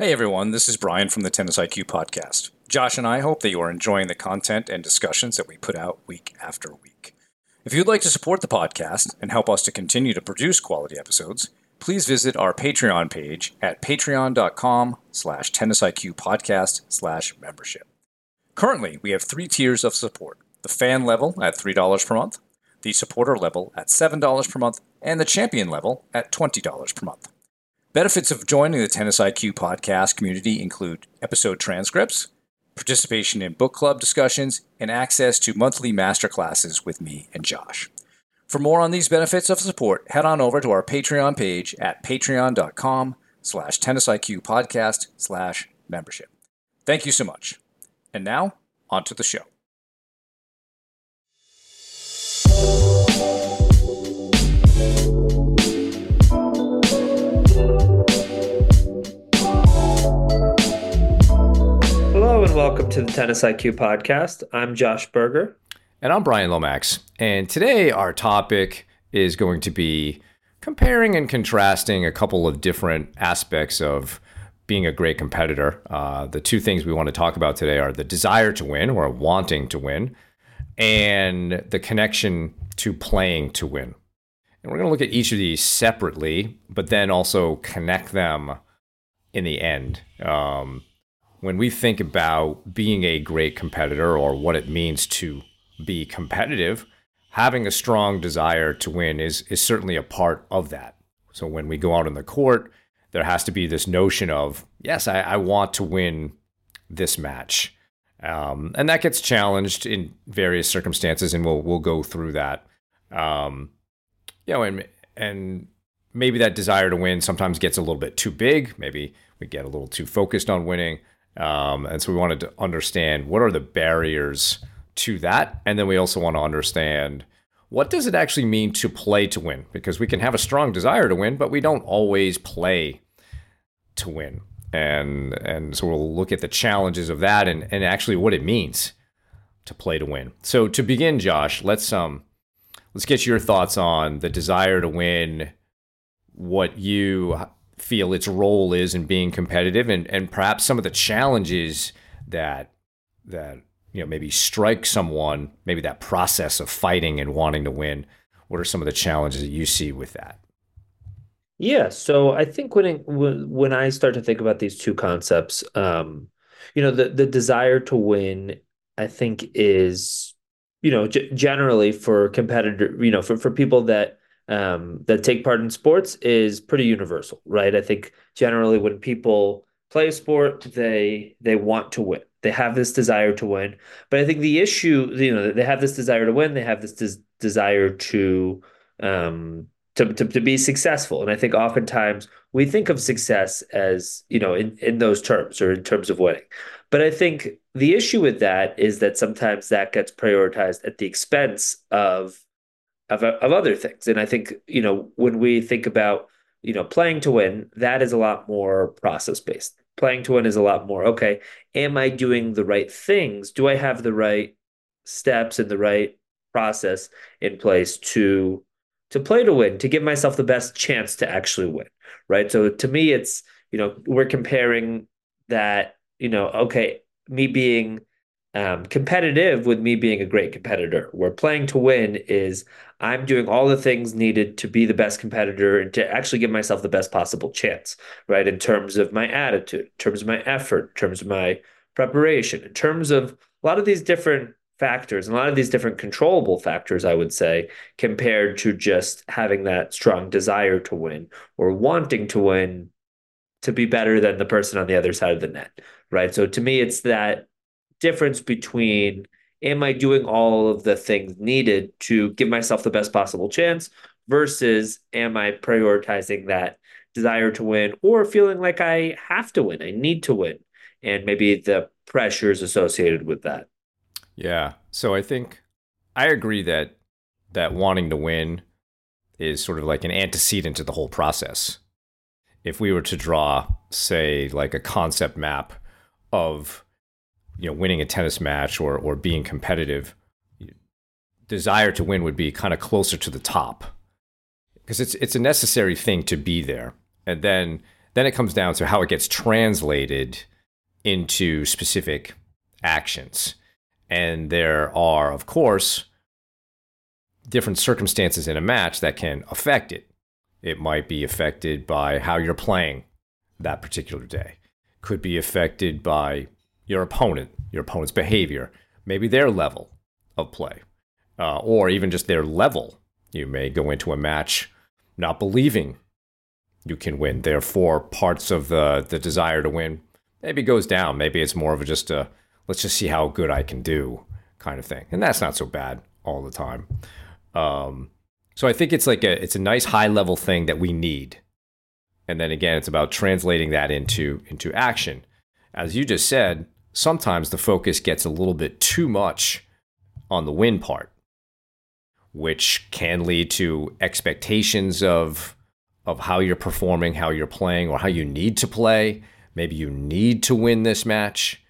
Hey everyone, this is Brian from the Tennis IQ podcast. Josh and I hope that you are enjoying the content and discussions that we put out week after week. If you'd like to support the podcast and help us to continue to produce quality episodes, please visit our Patreon page at patreon.com slash tennisiqpodcast slash membership. Currently, we have three tiers of support. The fan level at $3 per month, the supporter level at $7 per month, and the champion level at $20 per month. Benefits of joining the Tennis IQ podcast community include episode transcripts, participation in book club discussions, and access to monthly masterclasses with me and Josh. For more on these benefits of support, head on over to our Patreon page at patreon.com slash tennisiqpodcast slash membership. Thank you so much. And now, on to the show. And welcome to the Tennis IQ podcast. I'm Josh Berger. And I'm Brian Lomax. And today our topic is going to be comparing and contrasting a couple of different aspects of being a great competitor. Uh, the two things we want to talk about today are the desire to win or wanting to win, and the connection to playing to win. And we're going to look at each of these separately, but then also connect them in the end. Um, when we think about being a great competitor or what it means to be competitive, having a strong desire to win is is certainly a part of that. So when we go out on the court, there has to be this notion of yes, I, I want to win this match, um, and that gets challenged in various circumstances, and we'll we'll go through that. Um, you know, and and maybe that desire to win sometimes gets a little bit too big. Maybe we get a little too focused on winning. Um, and so we wanted to understand what are the barriers to that. And then we also want to understand what does it actually mean to play to win? Because we can have a strong desire to win, but we don't always play to win. And and so we'll look at the challenges of that and, and actually what it means to play to win. So to begin, Josh, let's um let's get your thoughts on the desire to win, what you feel its role is in being competitive and, and perhaps some of the challenges that that you know maybe strike someone maybe that process of fighting and wanting to win what are some of the challenges that you see with that? Yeah so i think when it, when i start to think about these two concepts um you know the the desire to win i think is you know g- generally for competitor you know for for people that um, that take part in sports is pretty universal, right? I think generally when people play a sport, they they want to win. They have this desire to win. But I think the issue, you know, they have this desire to win. They have this des- desire to um, to, to to be successful. And I think oftentimes we think of success as you know in in those terms or in terms of winning. But I think the issue with that is that sometimes that gets prioritized at the expense of of, uh, of other things. And I think, you know, when we think about, you know, playing to win, that is a lot more process based. Playing to win is a lot more, okay, am I doing the right things? Do I have the right steps and the right process in place to to play to win, to give myself the best chance to actually win, right? So to me, it's, you know, we're comparing that, you know, okay, me being um, competitive with me being a great competitor. Where playing to win is I'm doing all the things needed to be the best competitor and to actually give myself the best possible chance, right? In terms of my attitude, in terms of my effort, in terms of my preparation, in terms of a lot of these different factors and a lot of these different controllable factors, I would say, compared to just having that strong desire to win or wanting to win to be better than the person on the other side of the net, right? So to me, it's that difference between am I doing all of the things needed to give myself the best possible chance versus am I prioritizing that desire to win or feeling like I have to win, I need to win, and maybe the pressures associated with that. Yeah. So I think I agree that that wanting to win is sort of like an antecedent to the whole process. If we were to draw, say, like a concept map of you know winning a tennis match or or being competitive desire to win would be kind of closer to the top because it's it's a necessary thing to be there and then Then it comes down to how it gets translated into specific actions. And there are, of course, different circumstances in a match that can affect it. It might be affected by how you're playing that particular day, could be affected by your opponent, your opponent's behavior, maybe their level of play, uh, or even just their level. You may go into a match not believing you can win. Therefore, parts of the the desire to win maybe goes down. Maybe it's more of a just a let's just see how good I can do kind of thing, and that's not so bad all the time. Um, so I think it's like a it's a nice high level thing that we need, and then again, it's about translating that into into action. As you just said, sometimes the focus gets a little bit too much on the win part, which can lead to expectations of of how you're performing, how you're playing, or how you need to play. Maybe you need to win this match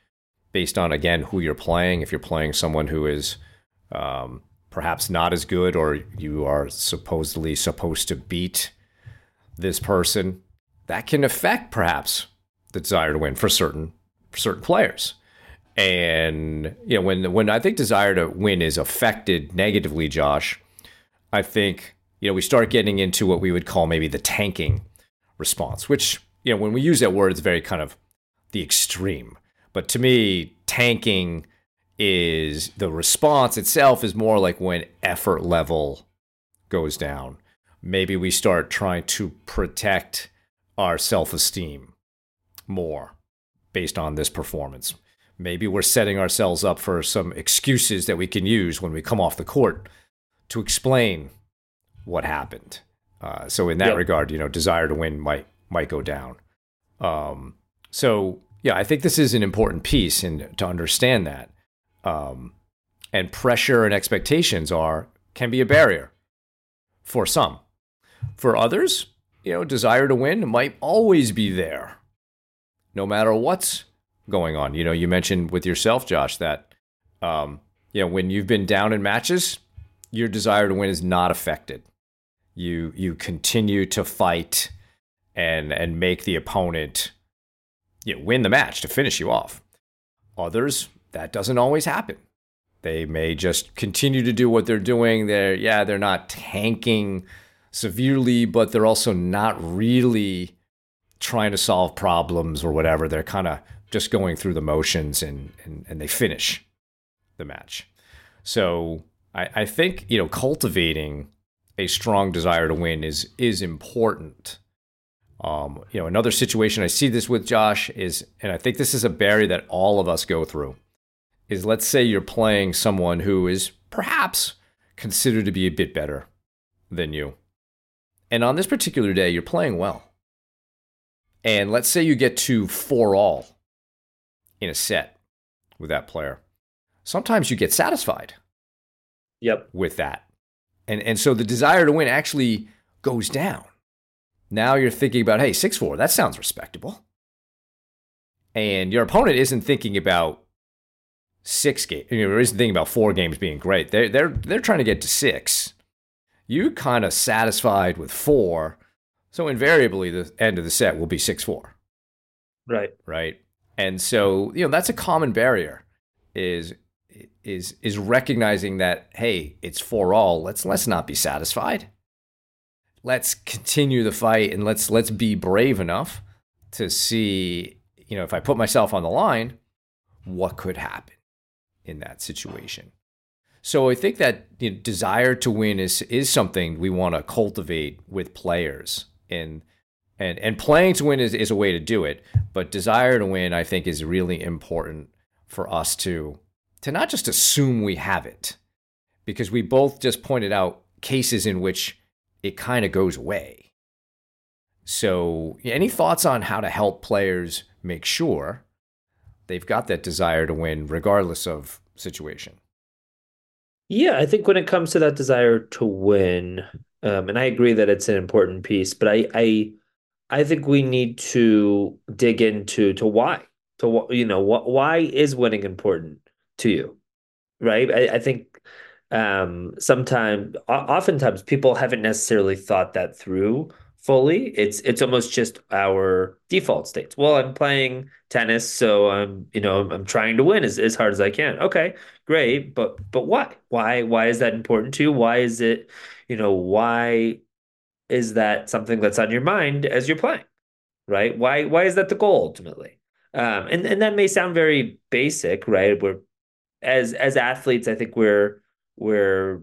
based on again who you're playing. If you're playing someone who is um, perhaps not as good, or you are supposedly supposed to beat this person, that can affect perhaps the desire to win for certain certain players. And you know, when when I think desire to win is affected negatively, Josh, I think you know we start getting into what we would call maybe the tanking response, which you know when we use that word, it's very kind of the extreme. But to me, tanking is the response itself is more like when effort level goes down. Maybe we start trying to protect our self esteem more based on this performance. Maybe we're setting ourselves up for some excuses that we can use when we come off the court to explain what happened. Uh, so in that yep. regard, you know, desire to win might might go down. Um, so yeah, I think this is an important piece, and to understand that, um, and pressure and expectations are can be a barrier for some. For others, you know, desire to win might always be there, no matter what's going on. You know, you mentioned with yourself, Josh, that um, you know when you've been down in matches, your desire to win is not affected. You you continue to fight and and make the opponent you know, win the match to finish you off. Others, that doesn't always happen. They may just continue to do what they're doing. They're yeah, they're not tanking severely, but they're also not really trying to solve problems or whatever. They're kind of just going through the motions and, and, and they finish the match. So I, I think, you know, cultivating a strong desire to win is is important. Um, you know, another situation I see this with Josh is, and I think this is a barrier that all of us go through, is let's say you're playing someone who is perhaps considered to be a bit better than you. And on this particular day, you're playing well. And let's say you get to four all in a set with that player. Sometimes you get satisfied. Yep. With that. And and so the desire to win actually goes down. Now you're thinking about, hey, 6-4, that sounds respectable. And your opponent isn't thinking about six games, you know, isn't thinking about four games being great. They're they're they're trying to get to six. You're kind of satisfied with four so invariably, the end of the set will be 6 4. Right. Right. And so, you know, that's a common barrier is is is recognizing that hey, it's for all. Let's let's not be satisfied. Let's continue the fight and let's let's be brave enough to see, you know, if I put myself on the line, what could happen in that situation. So I think that you know, desire to win is is something we want to cultivate with players and and and playing to win is, is a way to do it but desire to win i think is really important for us to to not just assume we have it because we both just pointed out cases in which it kind of goes away. So any thoughts on how to help players make sure they've got that desire to win regardless of situation? Yeah i think when it comes to that desire to win um, and I agree that it's an important piece, but I I I think we need to dig into to why to you know what why is winning important to you, right? I, I think um, sometimes oftentimes people haven't necessarily thought that through fully. It's it's almost just our default states. Well, I'm playing tennis, so I'm you know I'm, I'm trying to win as, as hard as I can. Okay, great, but but why? Why why is that important to you? Why is it you know why is that something that's on your mind as you're playing? Right? Why why is that the goal ultimately? Um, and and that may sound very basic, right? We're as as athletes, I think we're we're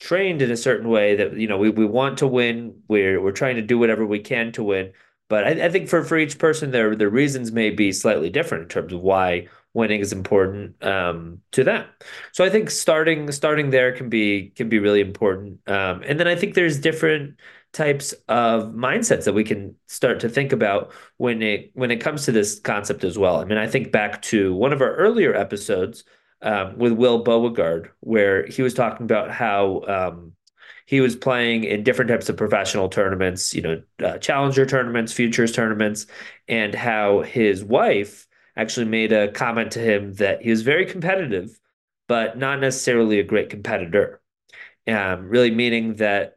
trained in a certain way that you know we, we want to win. We're we're trying to do whatever we can to win. But I, I think for for each person their the reasons may be slightly different in terms of why winning is important um, to them. So i think starting starting there can be can be really important. Um, and then i think there's different types of mindsets that we can start to think about when it when it comes to this concept as well. I mean i think back to one of our earlier episodes um, with Will Beauregard, where he was talking about how um, he was playing in different types of professional tournaments, you know, uh, challenger tournaments, futures tournaments, and how his wife actually made a comment to him that he was very competitive, but not necessarily a great competitor. Um, really meaning that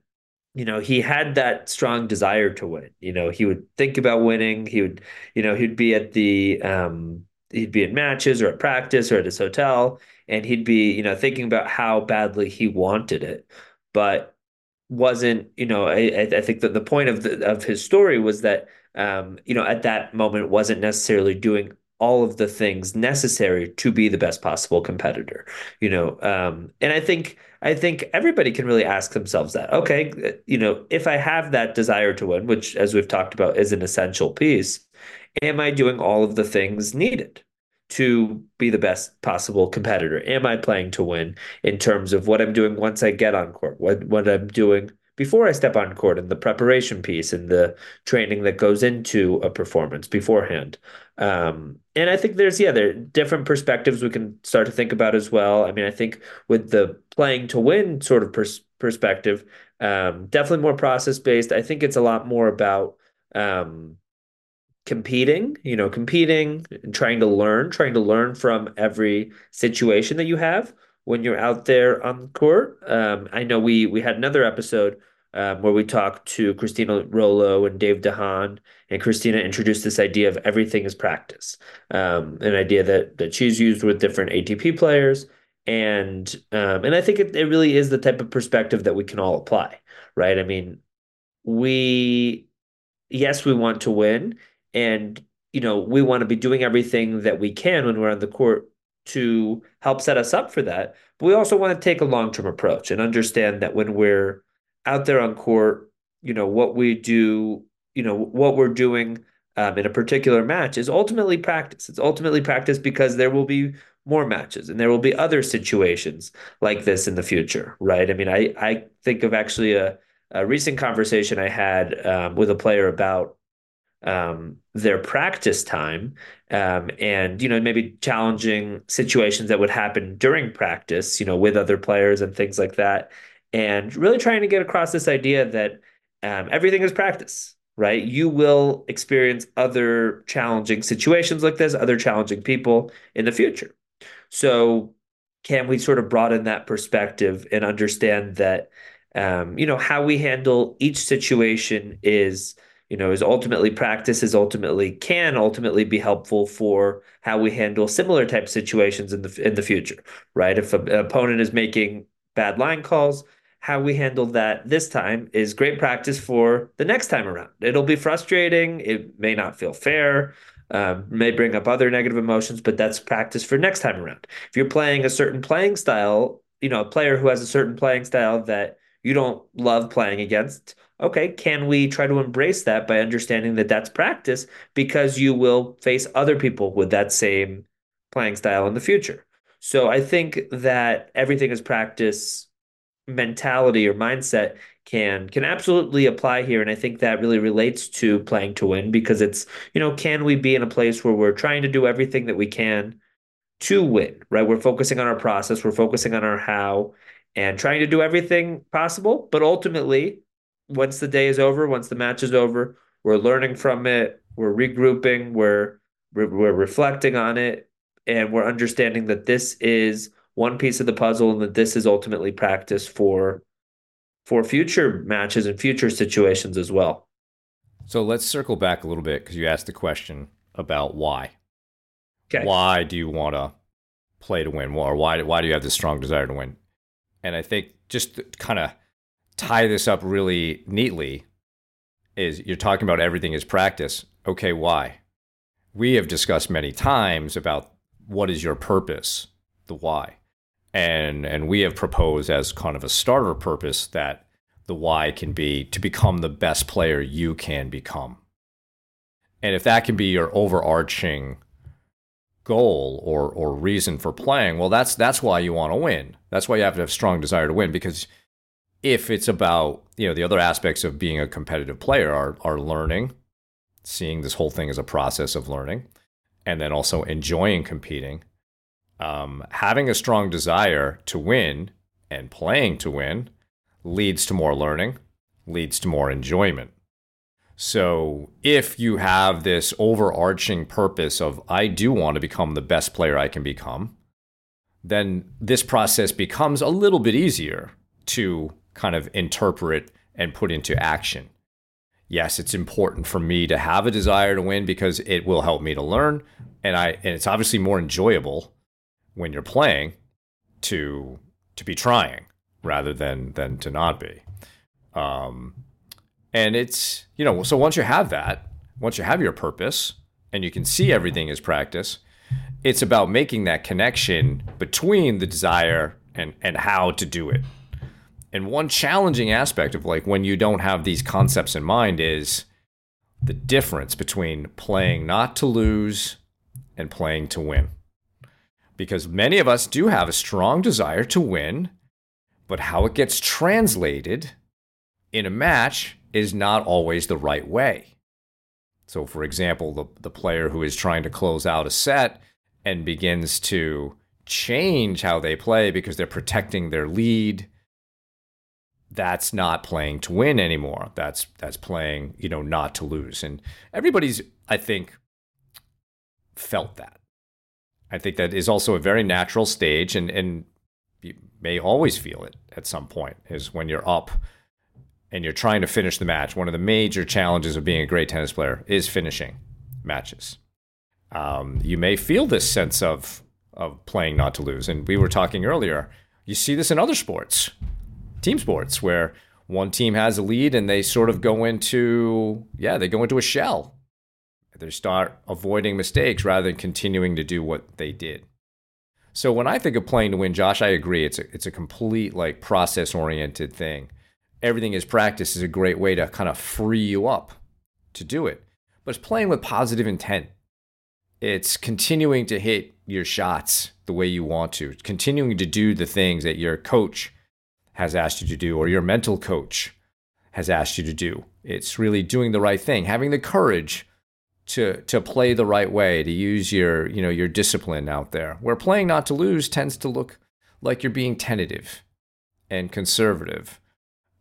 you know he had that strong desire to win you know he would think about winning he would you know he'd be at the um he'd be in matches or at practice or at his hotel and he'd be you know thinking about how badly he wanted it but wasn't you know i i think that the point of the of his story was that um you know at that moment wasn't necessarily doing all of the things necessary to be the best possible competitor you know um and i think i think everybody can really ask themselves that okay you know if i have that desire to win which as we've talked about is an essential piece am I doing all of the things needed to be the best possible competitor? Am I playing to win in terms of what I'm doing once I get on court, what what I'm doing before I step on court and the preparation piece and the training that goes into a performance beforehand. Um, and I think there's yeah, there are different perspectives we can start to think about as well. I mean, I think with the playing to win sort of pers- perspective, um, definitely more process based. I think it's a lot more about um, competing, you know, competing trying to learn, trying to learn from every situation that you have when you're out there on the court. Um, I know we we had another episode um, where we talked to Christina Rollo and Dave DeHaan, and Christina introduced this idea of everything is practice, um, an idea that that she's used with different ATP players. And um, and I think it, it really is the type of perspective that we can all apply, right? I mean, we yes, we want to win, and, you know, we want to be doing everything that we can when we're on the court to help set us up for that. But we also want to take a long term approach and understand that when we're out there on court, you know, what we do, you know, what we're doing um, in a particular match is ultimately practice. It's ultimately practice because there will be more matches and there will be other situations like this in the future, right? I mean, I, I think of actually a, a recent conversation I had um, with a player about um, their practice time um, and you know maybe challenging situations that would happen during practice you know with other players and things like that and really trying to get across this idea that um, everything is practice right? You will experience other challenging situations like this other challenging people in the future. So can we sort of broaden that perspective and understand that um, you know how we handle each situation is you know, is ultimately practice is ultimately can ultimately be helpful for how we handle similar type situations in the in the future, right? If a, an opponent is making bad line calls, how we handle that this time is great practice for the next time around. It'll be frustrating. It may not feel fair. Um, may bring up other negative emotions, but that's practice for next time around. If you're playing a certain playing style, you know, a player who has a certain playing style that you don't love playing against, okay, can we try to embrace that by understanding that that's practice because you will face other people with that same playing style in the future? So I think that everything is practice mentality or mindset can can absolutely apply here and i think that really relates to playing to win because it's you know can we be in a place where we're trying to do everything that we can to win right we're focusing on our process we're focusing on our how and trying to do everything possible but ultimately once the day is over, once the match is over, we're learning from it, we're regrouping, we're we're reflecting on it, and we're understanding that this is one piece of the puzzle and that this is ultimately practice for for future matches and future situations as well. So let's circle back a little bit because you asked the question about why. Okay. Why do you want to play to win? Or why, why do you have this strong desire to win? And I think just kind of tie this up really neatly is you're talking about everything is practice. Okay, why? We have discussed many times about what is your purpose, the why. And and we have proposed as kind of a starter purpose that the why can be to become the best player you can become. And if that can be your overarching goal or or reason for playing, well that's that's why you want to win. That's why you have to have strong desire to win because if it's about, you know, the other aspects of being a competitive player are are learning, seeing this whole thing as a process of learning, and then also enjoying competing. Um, having a strong desire to win and playing to win leads to more learning, leads to more enjoyment. So if you have this overarching purpose of, I do want to become the best player I can become, then this process becomes a little bit easier to kind of interpret and put into action. Yes, it's important for me to have a desire to win because it will help me to learn. And I and it's obviously more enjoyable when you're playing to to be trying rather than than to not be. Um, and it's you know so once you have that, once you have your purpose and you can see everything as practice, it's about making that connection between the desire and and how to do it. And one challenging aspect of like when you don't have these concepts in mind is the difference between playing not to lose and playing to win. Because many of us do have a strong desire to win, but how it gets translated in a match is not always the right way. So, for example, the, the player who is trying to close out a set and begins to change how they play because they're protecting their lead, that's not playing to win anymore. That's that's playing, you know, not to lose. And everybody's, I think, felt that. I think that is also a very natural stage and, and you may always feel it at some point is when you're up and you're trying to finish the match. One of the major challenges of being a great tennis player is finishing matches. Um, you may feel this sense of of playing not to lose, and we were talking earlier. You see this in other sports, team sports, where one team has a lead and they sort of go into yeah they go into a shell. They start avoiding mistakes rather than continuing to do what they did. So when I think of playing to win, Josh, I agree. It's a, it's a complete like process oriented thing. Everything is practice is a great way to kind of free you up to do it. But it's playing with positive intent. It's continuing to hit your shots the way you want to, continuing to do the things that your coach has asked you to do or your mental coach has asked you to do. It's really doing the right thing, having the courage to to play the right way, to use your you know your discipline out there. Where playing not to lose tends to look like you're being tentative and conservative,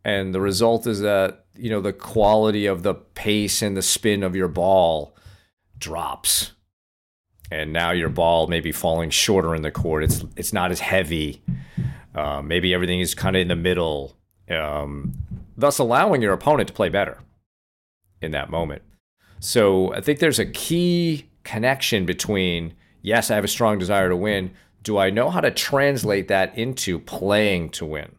and the result is that you know the quality of the pace and the spin of your ball drops, and now your ball may be falling shorter in the court. It's it's not as heavy. Uh, maybe everything is kind of in the middle, um, thus allowing your opponent to play better in that moment. So I think there's a key connection between yes, I have a strong desire to win. Do I know how to translate that into playing to win?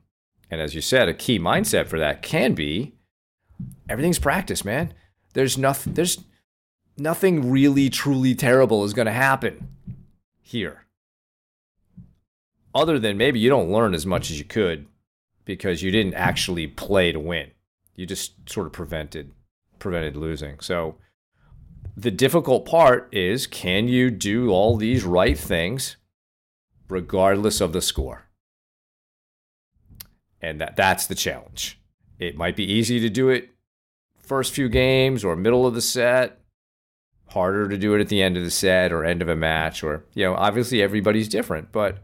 And as you said, a key mindset for that can be everything's practice, man. There's nothing there's nothing really truly terrible is going to happen here. Other than maybe you don't learn as much as you could because you didn't actually play to win. You just sort of prevented prevented losing. So the difficult part is can you do all these right things regardless of the score? And that, that's the challenge. It might be easy to do it first few games or middle of the set, harder to do it at the end of the set or end of a match or you know, obviously everybody's different, but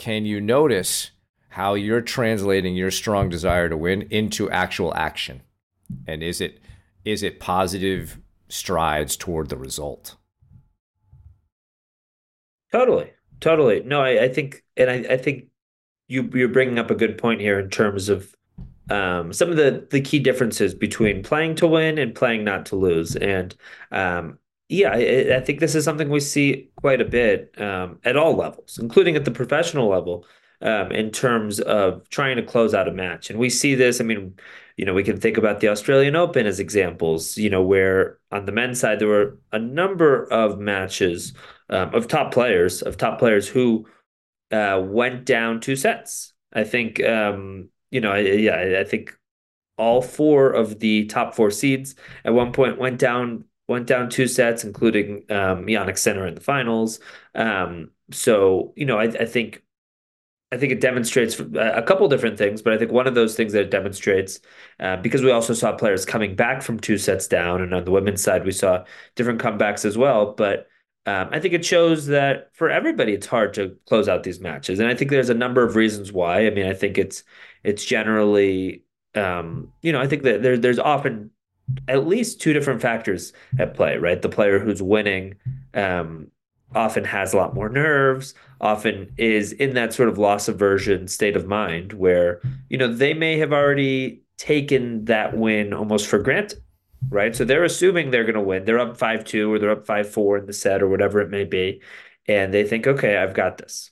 can you notice how you're translating your strong desire to win into actual action? And is it is it positive strides toward the result. Totally, totally. No, I, I think, and I, I think you you're bringing up a good point here in terms of um, some of the the key differences between playing to win and playing not to lose. And um, yeah, I, I, think this is something we see quite a bit um, at all levels, including at the professional level, um, in terms of trying to close out a match. And we see this. I mean, you know, we can think about the Australian Open as examples. You know, where on the men's side there were a number of matches um, of top players, of top players who uh, went down two sets. I think, um, you know, I, yeah, I think all four of the top four seeds at one point went down went down two sets, including um, Jannik Sinner in the finals. Um, so you know, I, I, think I think it demonstrates a couple different things, but I think one of those things that it demonstrates, uh, because we also saw players coming back from two sets down, and on the women's side we saw different comebacks as well. But um, I think it shows that for everybody, it's hard to close out these matches, and I think there's a number of reasons why. I mean, I think it's it's generally, um, you know, I think that there, there's often at least two different factors at play, right? The player who's winning um, often has a lot more nerves, often is in that sort of loss aversion state of mind where, you know, they may have already taken that win almost for granted, right? So they're assuming they're going to win. They're up 5 2 or they're up 5 4 in the set or whatever it may be. And they think, okay, I've got this.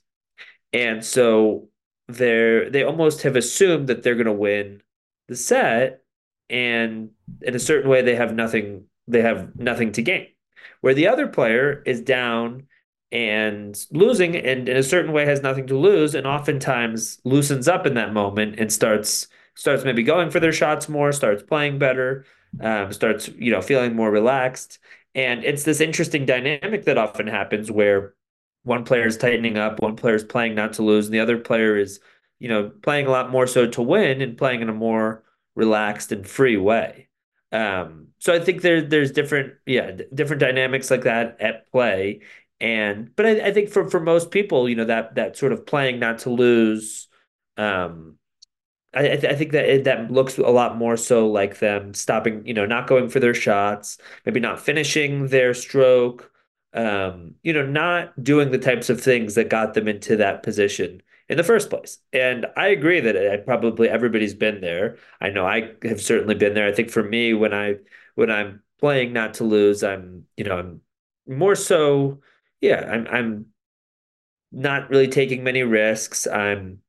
And so they're, they almost have assumed that they're going to win the set and in a certain way they have nothing they have nothing to gain. Where the other player is down and losing and in a certain way has nothing to lose and oftentimes loosens up in that moment and starts starts maybe going for their shots more starts playing better um, starts you know feeling more relaxed. And it's this interesting dynamic that often happens where one player is tightening up one player is playing not to lose and the other player is you know playing a lot more so to win and playing in a more relaxed and free way. Um, so I think there there's different yeah different dynamics like that at play, and but I, I think for for most people you know that that sort of playing not to lose. Um, I, I think that it, that looks a lot more so like them stopping, you know, not going for their shots, maybe not finishing their stroke, um, you know, not doing the types of things that got them into that position in the first place. And I agree that probably everybody's been there. I know I have certainly been there. I think for me, when I when I'm playing not to lose, I'm you know I'm more so yeah I'm I'm not really taking many risks. I'm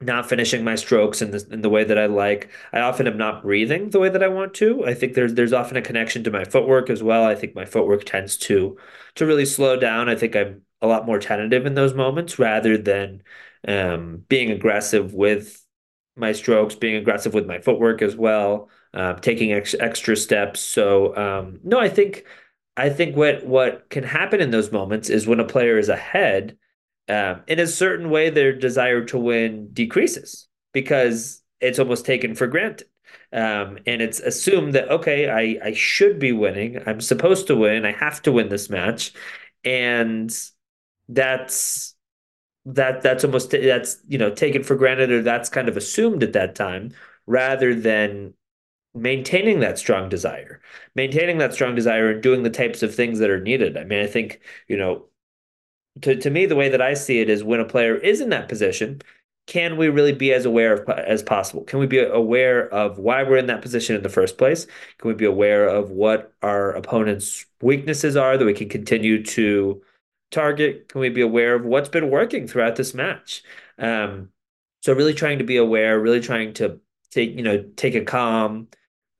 not finishing my strokes in the in the way that I like. I often am not breathing the way that I want to. I think there's there's often a connection to my footwork as well. I think my footwork tends to to really slow down. I think I'm a lot more tentative in those moments rather than um, being aggressive with my strokes, being aggressive with my footwork as well, uh, taking ex- extra steps. So um, no, I think I think what what can happen in those moments is when a player is ahead, um, in a certain way, their desire to win decreases because it's almost taken for granted. Um, and it's assumed that okay, I I should be winning. I'm supposed to win. I have to win this match, and that's that that's almost that's you know taken for granted or that's kind of assumed at that time rather than maintaining that strong desire. Maintaining that strong desire and doing the types of things that are needed. I mean i think you know to, to me the way that i see it is when a player is in that position can we really be as aware of, as possible? Can we be aware of why we're in that position in the first place? Can we be aware of what our opponent's weaknesses are that we can continue to target? Can we be aware of what's been working throughout this match? Um, so really trying to be aware, really trying to take you know take a calm,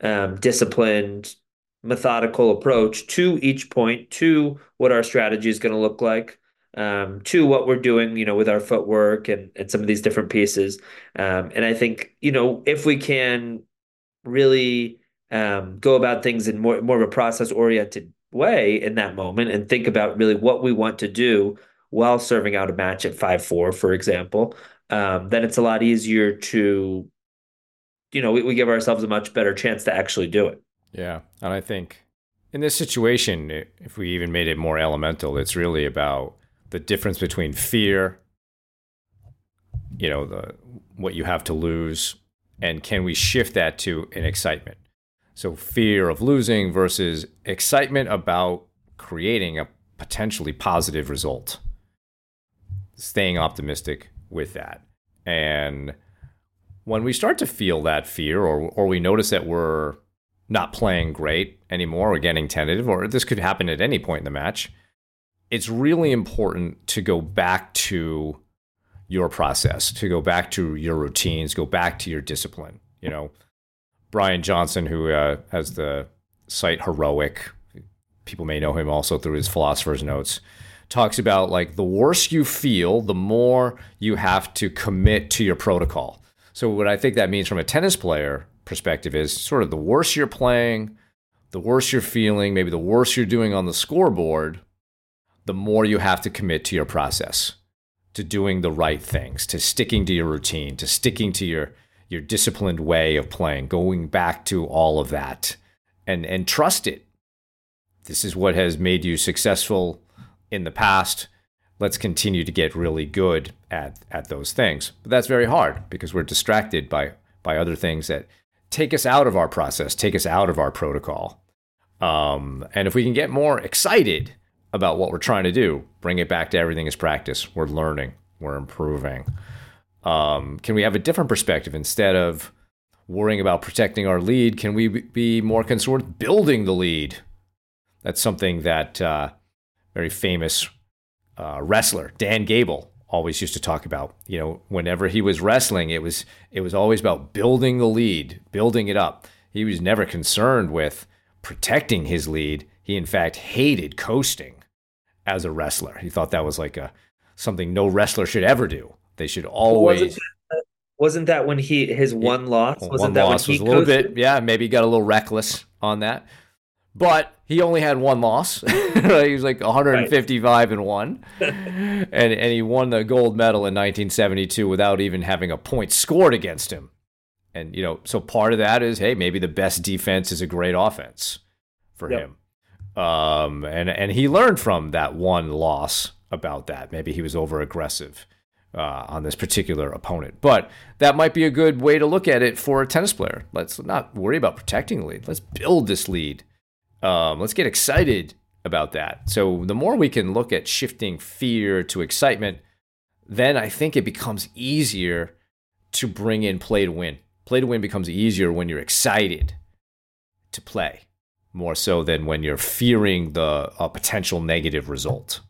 um, disciplined, methodical approach to each point, to what our strategy is going to look like. Um, to what we're doing, you know, with our footwork and, and some of these different pieces. Um, and I think, you know, if we can really um, go about things in more more of a process oriented way in that moment and think about really what we want to do while serving out a match at 5-4 for example um, then it's a lot easier to you know we, we give ourselves a much better chance to actually do it. Yeah and i think in this situation if we even made it more elemental it's really about the difference between fear you know the what you have to lose and can we shift that to an excitement so fear of losing versus excitement about creating a potentially positive result. Staying optimistic with that. And when we start to feel that fear or, or we notice that we're not playing great anymore or getting tentative, or this could happen at any point in the match, it's really important to go back to your process, to go back to your routines, go back to your discipline. You know, Brian Johnson, who uh, has the site Heroic, people may know him also through his philosopher's notes, talks about like the worse you feel, the more you have to commit to your protocol. So, what I think that means from a tennis player perspective is sort of the worse you're playing, the worse you're feeling, maybe the worse you're doing on the scoreboard, the more you have to commit to your process, to doing the right things, to sticking to your routine, to sticking to your your disciplined way of playing, going back to all of that and and trust it. This is what has made you successful in the past. Let's continue to get really good at at those things. But that's very hard because we're distracted by by other things that take us out of our process, take us out of our protocol. Um, and if we can get more excited about what we're trying to do, bring it back to everything is practice. We're learning, we're improving. Um, can we have a different perspective instead of worrying about protecting our lead? Can we be more concerned with building the lead? That's something that uh, very famous uh, wrestler Dan Gable always used to talk about. You know, whenever he was wrestling, it was it was always about building the lead, building it up. He was never concerned with protecting his lead. He in fact hated coasting as a wrestler. He thought that was like a something no wrestler should ever do. They should always. Wasn't that, wasn't that when he his one loss? Wasn't one that loss when was he a little coasted? bit, yeah, maybe got a little reckless on that. But he only had one loss. he was like 155 and one, and and he won the gold medal in 1972 without even having a point scored against him. And you know, so part of that is, hey, maybe the best defense is a great offense for Yep. him. Um, and and he learned from that one loss about that. Maybe he was over aggressive uh, on this particular opponent. But that might be a good way to look at it for a tennis player. Let's not worry about protecting the lead. Let's build this lead. Um, let's get excited about that. So the more we can look at shifting fear to excitement, then I think it becomes easier to bring in play to win. Play to win becomes easier when you're excited to play, more so than when you're fearing the a potential negative result.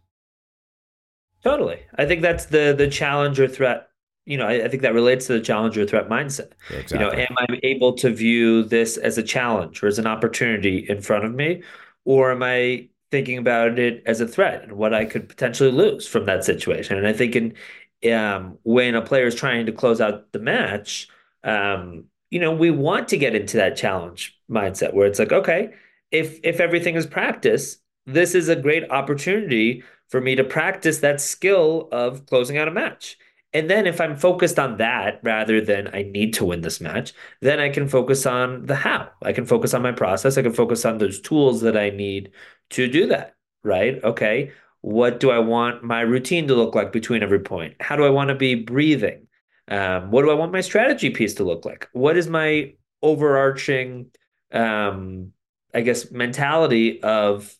Totally. I think that's the the challenger threat. You know, I, I think that relates to the challenger threat mindset. Exactly. You know, am I able to view this as a challenge or as an opportunity in front of me? Or am I thinking about it as a threat and what I could potentially lose from that situation? And I think in um, when a player is trying to close out the match, um, you know, we want to get into that challenge mindset where it's like, okay, if if everything is practice, this is a great opportunity for me to practice that skill of closing out a match. And then if I'm focused on that rather than I need to win this match, then I can focus on the how. I can focus on my process. I can focus on those tools that I need to do that, right? Okay. What do I want my routine to look like between every point? How do I want to be breathing? Um, what do I want my strategy piece to look like? What is my overarching, um, I guess, mentality of,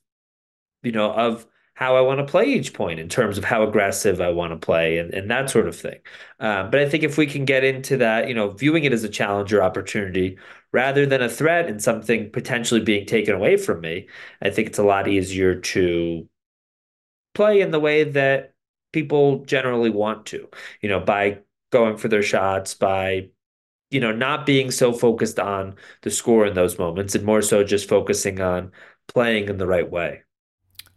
you know, of how I want to play each point in terms of how aggressive I want to play and, and that sort of thing. Um, but I think if we can get into that, you know, viewing it as a challenger opportunity rather than a threat and something potentially being taken away from me, I think it's a lot easier to play in the way that people generally want to, you know, by going for their shots, by you know, not being so focused on the score in those moments and more so just focusing on playing in the right way.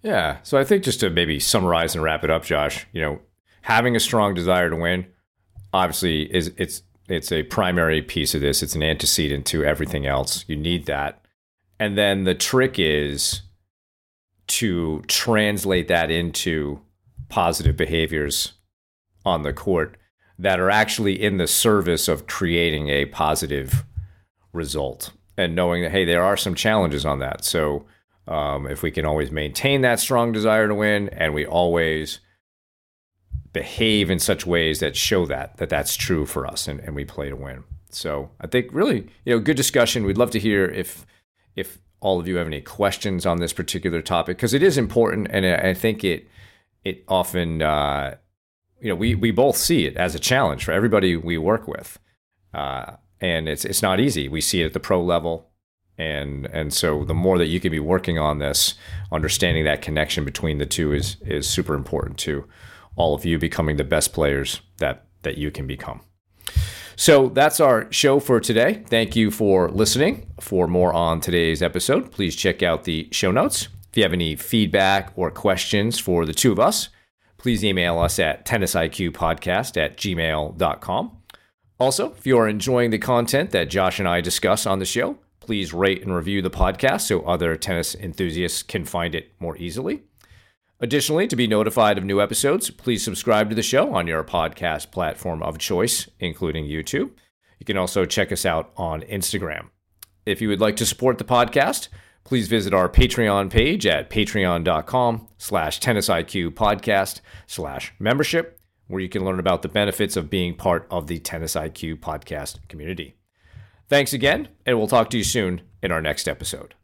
Yeah. So I think just to maybe summarize and wrap it up, Josh, you know, having a strong desire to win obviously is it's it's a primary piece of this. It's an antecedent to everything else. You need that. And then the trick is to translate that into positive behaviors on the court that are actually in the service of creating a positive result and knowing that hey there are some challenges on that so um, if we can always maintain that strong desire to win and we always behave in such ways that show that that that's true for us and, and we play to win. So i think really you know good discussion. We'd love to hear if if all of you have any questions on this particular topic because it is important and i think it it often uh, you know we we both see it as a challenge for everybody we work with. Uh, and it's it's not easy. We see it at the pro level, and and so the more that you can be working on this, understanding that connection between the two is is super important to all of you becoming the best players that that you can become. So that's our show for today. Thank you for listening. For more on today's episode, please check out the show notes. If you have any feedback or questions for the two of us, please email us at tennisiqpodcast at gmail.com. Also, if you are enjoying the content that Josh and I discuss on the show, please rate and review the podcast so other tennis enthusiasts can find it more easily. Additionally, to be notified of new episodes, please subscribe to the show on your podcast platform of choice, including YouTube. You can also check us out on Instagram. If you would like to support the podcast, please visit our Patreon page at patreon.com slash tennisiq podcast slash membership where you can learn about the benefits of being part of the Tennis IQ podcast community. Thanks again, and we'll talk to you soon in our next episode.